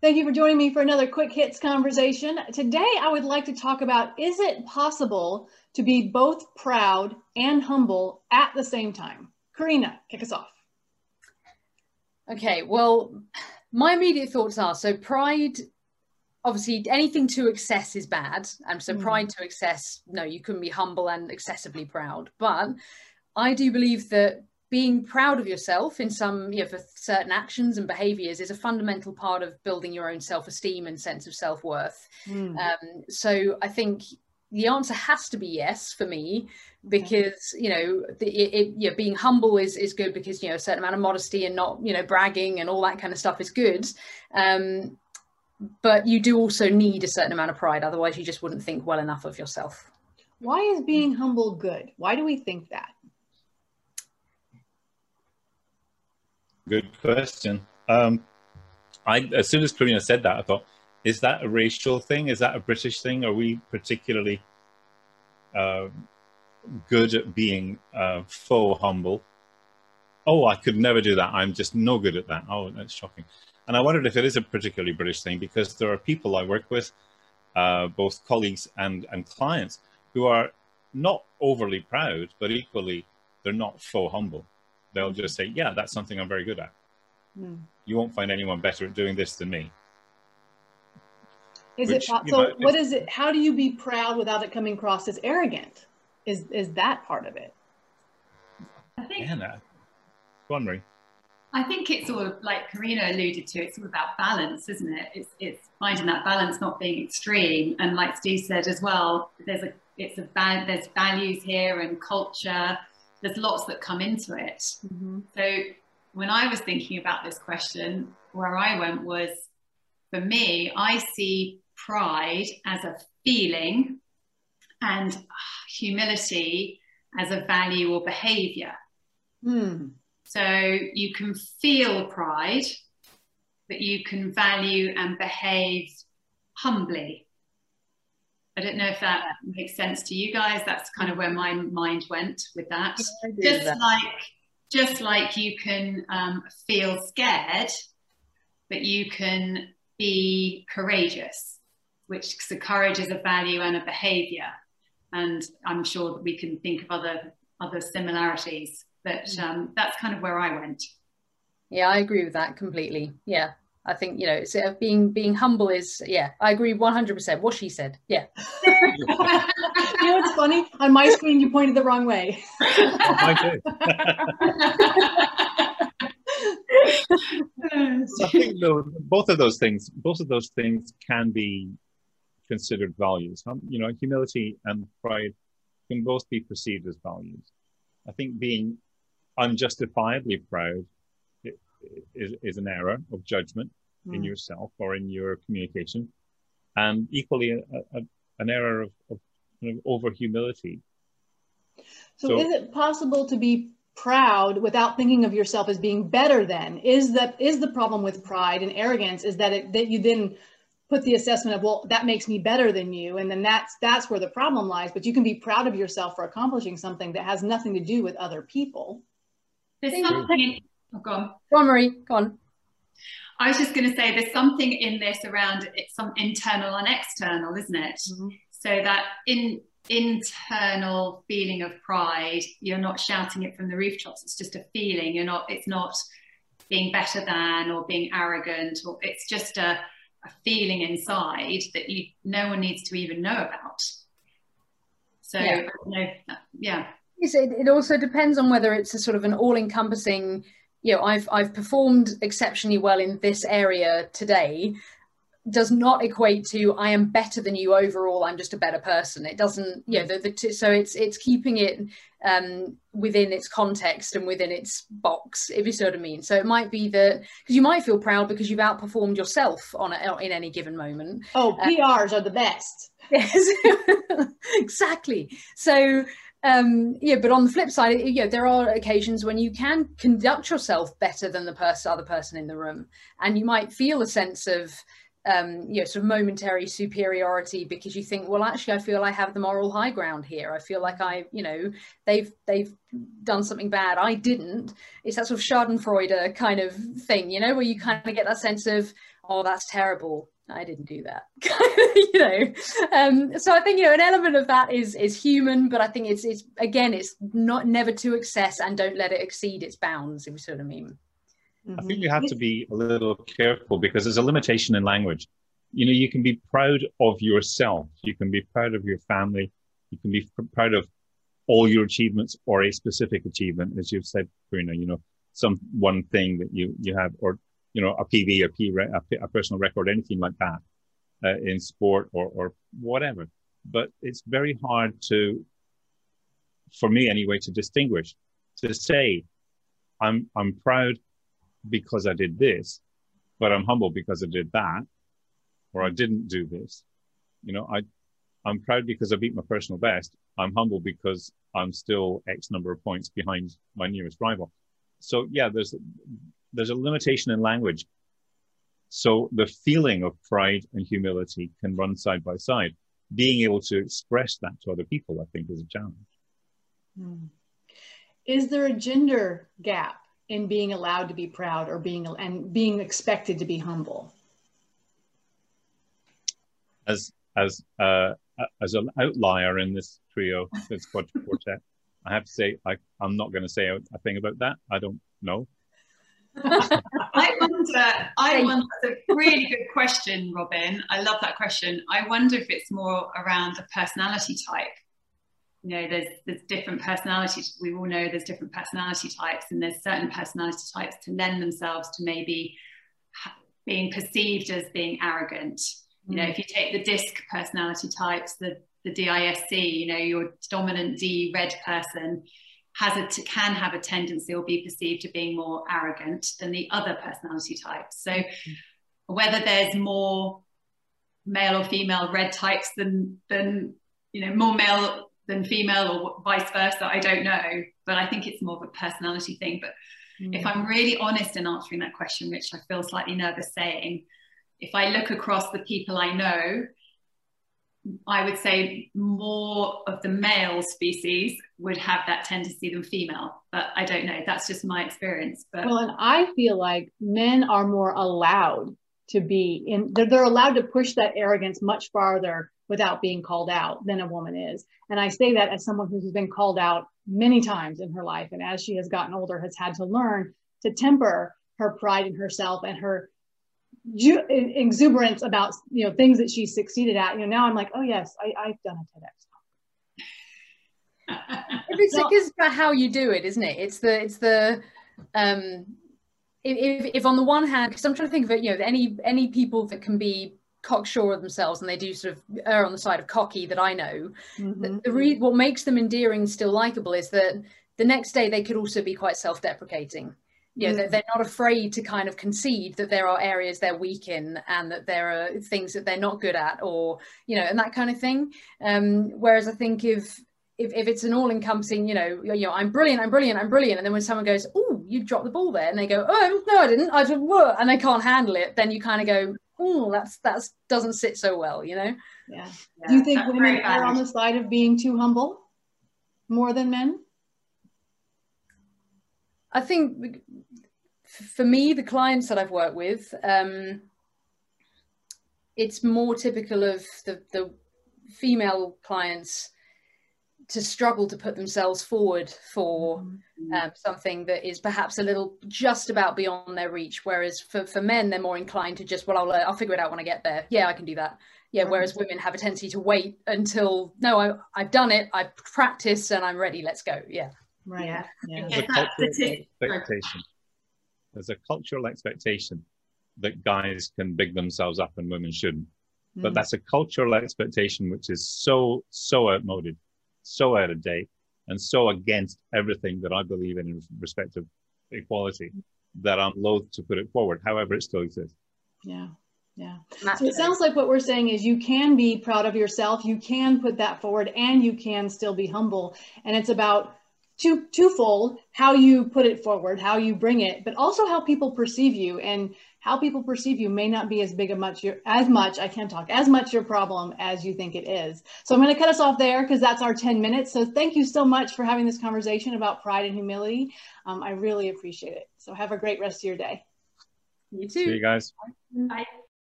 Thank you for joining me for another quick hits conversation. Today, I would like to talk about is it possible to be both proud and humble at the same time? Karina, kick us off. Okay, well, my immediate thoughts are so pride obviously anything to excess is bad and so mm. pride to excess no you couldn't be humble and excessively proud but i do believe that being proud of yourself in some you know for certain actions and behaviors is a fundamental part of building your own self-esteem and sense of self-worth. Mm. um, so i think the answer has to be yes for me because you know the, it, it, being humble is is good because you know a certain amount of modesty and not you know bragging and all that kind of stuff is good. Um, but you do also need a certain amount of pride otherwise you just wouldn't think well enough of yourself. Why is being humble good? Why do we think that good question um, I, as soon as Karina said that, I thought, is that a racial thing? Is that a British thing? Are we particularly uh, good at being uh, faux humble? Oh, I could never do that. I'm just no good at that. Oh, that's shocking. And I wondered if it is a particularly British thing because there are people I work with, uh, both colleagues and, and clients, who are not overly proud, but equally they're not faux humble. They'll just say, yeah, that's something I'm very good at. Mm. You won't find anyone better at doing this than me. Is Which, it so? Know, what is it? How do you be proud without it coming across as arrogant? Is is that part of it? I think. Anna, go on, Marie. I think it's all like Karina alluded to. It's all about balance, isn't it? It's it's finding that balance, not being extreme. And like Steve said as well, there's a it's a bad there's values here and culture. There's lots that come into it. Mm-hmm. So when I was thinking about this question, where I went was, for me, I see pride as a feeling and humility as a value or behavior. Mm. So you can feel pride, but you can value and behave humbly. I don't know if that makes sense to you guys. That's kind of where my mind went with that. Just that. like, just like you can um, feel scared, but you can be courageous, which so courage is a value and a behavior. And I'm sure that we can think of other other similarities but mm. um, that's kind of where I went. Yeah, I agree with that completely. Yeah, I think you know, it's, uh, being being humble is yeah. I agree one hundred percent. What she said. Yeah. you know what's funny? On my screen, you pointed the wrong way. I think though, both of those things, both of those things can be considered values. You know, humility and pride can both be perceived as values. I think being unjustifiably proud is, is an error of judgment mm. in yourself or in your communication, and equally a, a, an error of, of, kind of over humility. So, so, is it possible to be proud without thinking of yourself as being better than? Is that is the problem with pride and arrogance? Is that it, that you then put the assessment of well that makes me better than you and then that's that's where the problem lies but you can be proud of yourself for accomplishing something that has nothing to do with other people there's something. Oh, go on. Go on, Marie. Go on. I was just going to say there's something in this around it's some internal and external, isn't it? Mm-hmm. So that in internal feeling of pride, you're not shouting it from the rooftops. It's just a feeling. You're not. It's not being better than or being arrogant, or it's just a, a feeling inside that you no one needs to even know about. So yeah. no, yeah it, it also depends on whether it's a sort of an all-encompassing you know i've i've performed exceptionally well in this area today does not equate to I am better than you overall. I'm just a better person. It doesn't, you know, the, the t- so it's it's keeping it um, within its context and within its box, if you see what I mean. So it might be that because you might feel proud because you've outperformed yourself on a, in any given moment. Oh, PRs uh, are the best. Yes, exactly. So um yeah but on the flip side you know there are occasions when you can conduct yourself better than the person other person in the room. And you might feel a sense of um you know sort of momentary superiority because you think well actually i feel i have the moral high ground here. I feel like i you know they've they've done something bad. I didn't. It's that sort of schadenfreude kind of thing you know where you kind of get that sense of oh, that's terrible. I didn't do that. you know, um, so I think you know an element of that is is human, but I think it's it's again it's not never to excess and don't let it exceed its bounds. If you see what I mean. I think you have to be a little careful because there's a limitation in language. You know, you can be proud of yourself. You can be proud of your family. You can be proud of all your achievements or a specific achievement, as you've said, Karina. You know, some one thing that you you have, or you know, a PB, a, P, a, a personal record, anything like that uh, in sport or, or whatever. But it's very hard to, for me anyway, to distinguish, to say, I'm, I'm proud because I did this, but I'm humble because I did that, or I didn't do this. You know, I, I'm proud because I beat my personal best. I'm humble because I'm still X number of points behind my nearest rival. So yeah, there's there's a limitation in language. So the feeling of pride and humility can run side by side. Being able to express that to other people, I think, is a challenge. Hmm. Is there a gender gap in being allowed to be proud or being and being expected to be humble? As as uh, as an outlier in this trio, this quartet, I have to say I, I'm not going to say a thing about that. I don't know. I wonder, I wonder, that's a really good question, Robyn. I love that question. I wonder if it's more around the personality type. You know, there's there's different personalities. We all know there's different personality types, and there's certain personality types to lend themselves to maybe being perceived as being arrogant. You know, mm. if you take the DISC personality types, the the DISC, you know, your dominant D red person, has a can have a tendency or be perceived to being more arrogant than the other personality types. So whether there's more male or female red types than than you know more male than female or vice versa, I don't know. But I think it's more of a personality thing. But mm. if I'm really honest in answering that question, which I feel slightly nervous saying, if I look across the people I know, I would say more of the male species would have that tendency than female, but I don't know. That's just my experience. But well, and I feel like men are more allowed to be in. They're, they're allowed to push that arrogance much farther without being called out than a woman is. And I say that as someone who's been called out many times in her life, and as she has gotten older, has had to learn to temper her pride in herself and her ju- exuberance about you know things that she succeeded at. You know, now I'm like, oh yes, I, I've done a TEDx it's, so, it's about how you do it, isn't it? It's the it's the um if, if on the one hand, because I'm trying to think of it, you know, any any people that can be cocksure of themselves and they do sort of err on the side of cocky that I know. Mm-hmm. The, the re- what makes them endearing, still likable, is that the next day they could also be quite self-deprecating you know, they're, they're not afraid to kind of concede that there are areas they're weak in and that there are things that they're not good at or you know and that kind of thing. Um, whereas i think if if, if it's an all-encompassing you know you know i'm brilliant i'm brilliant i'm brilliant and then when someone goes oh you dropped the ball there and they go oh no i didn't i just were and they can't handle it then you kind of go oh that's that's doesn't sit so well you know? Yeah, yeah. do you think women are on the side of being too humble more than men I think for me, the clients that I've worked with, um, it's more typical of the, the female clients to struggle to put themselves forward for mm-hmm. um, something that is perhaps a little just about beyond their reach. Whereas for, for men, they're more inclined to just, well, I'll, uh, I'll figure it out when I get there. Yeah, I can do that. Yeah. Whereas women have a tendency to wait until, no, I, I've done it, I've practiced and I'm ready. Let's go. Yeah. Right. Yeah. yeah. There's, a cultural expectation. There's a cultural expectation that guys can big themselves up and women shouldn't. Mm. But that's a cultural expectation which is so, so outmoded, so out of date, and so against everything that I believe in in respect of equality that I'm loath to put it forward. However, it still exists. Yeah. Yeah. So it sounds like what we're saying is you can be proud of yourself, you can put that forward, and you can still be humble. And it's about two twofold how you put it forward how you bring it but also how people perceive you and how people perceive you may not be as big a much your as much i can't talk as much your problem as you think it is so i'm going to cut us off there because that's our 10 minutes so thank you so much for having this conversation about pride and humility um, i really appreciate it so have a great rest of your day You too. See you guys. Bye.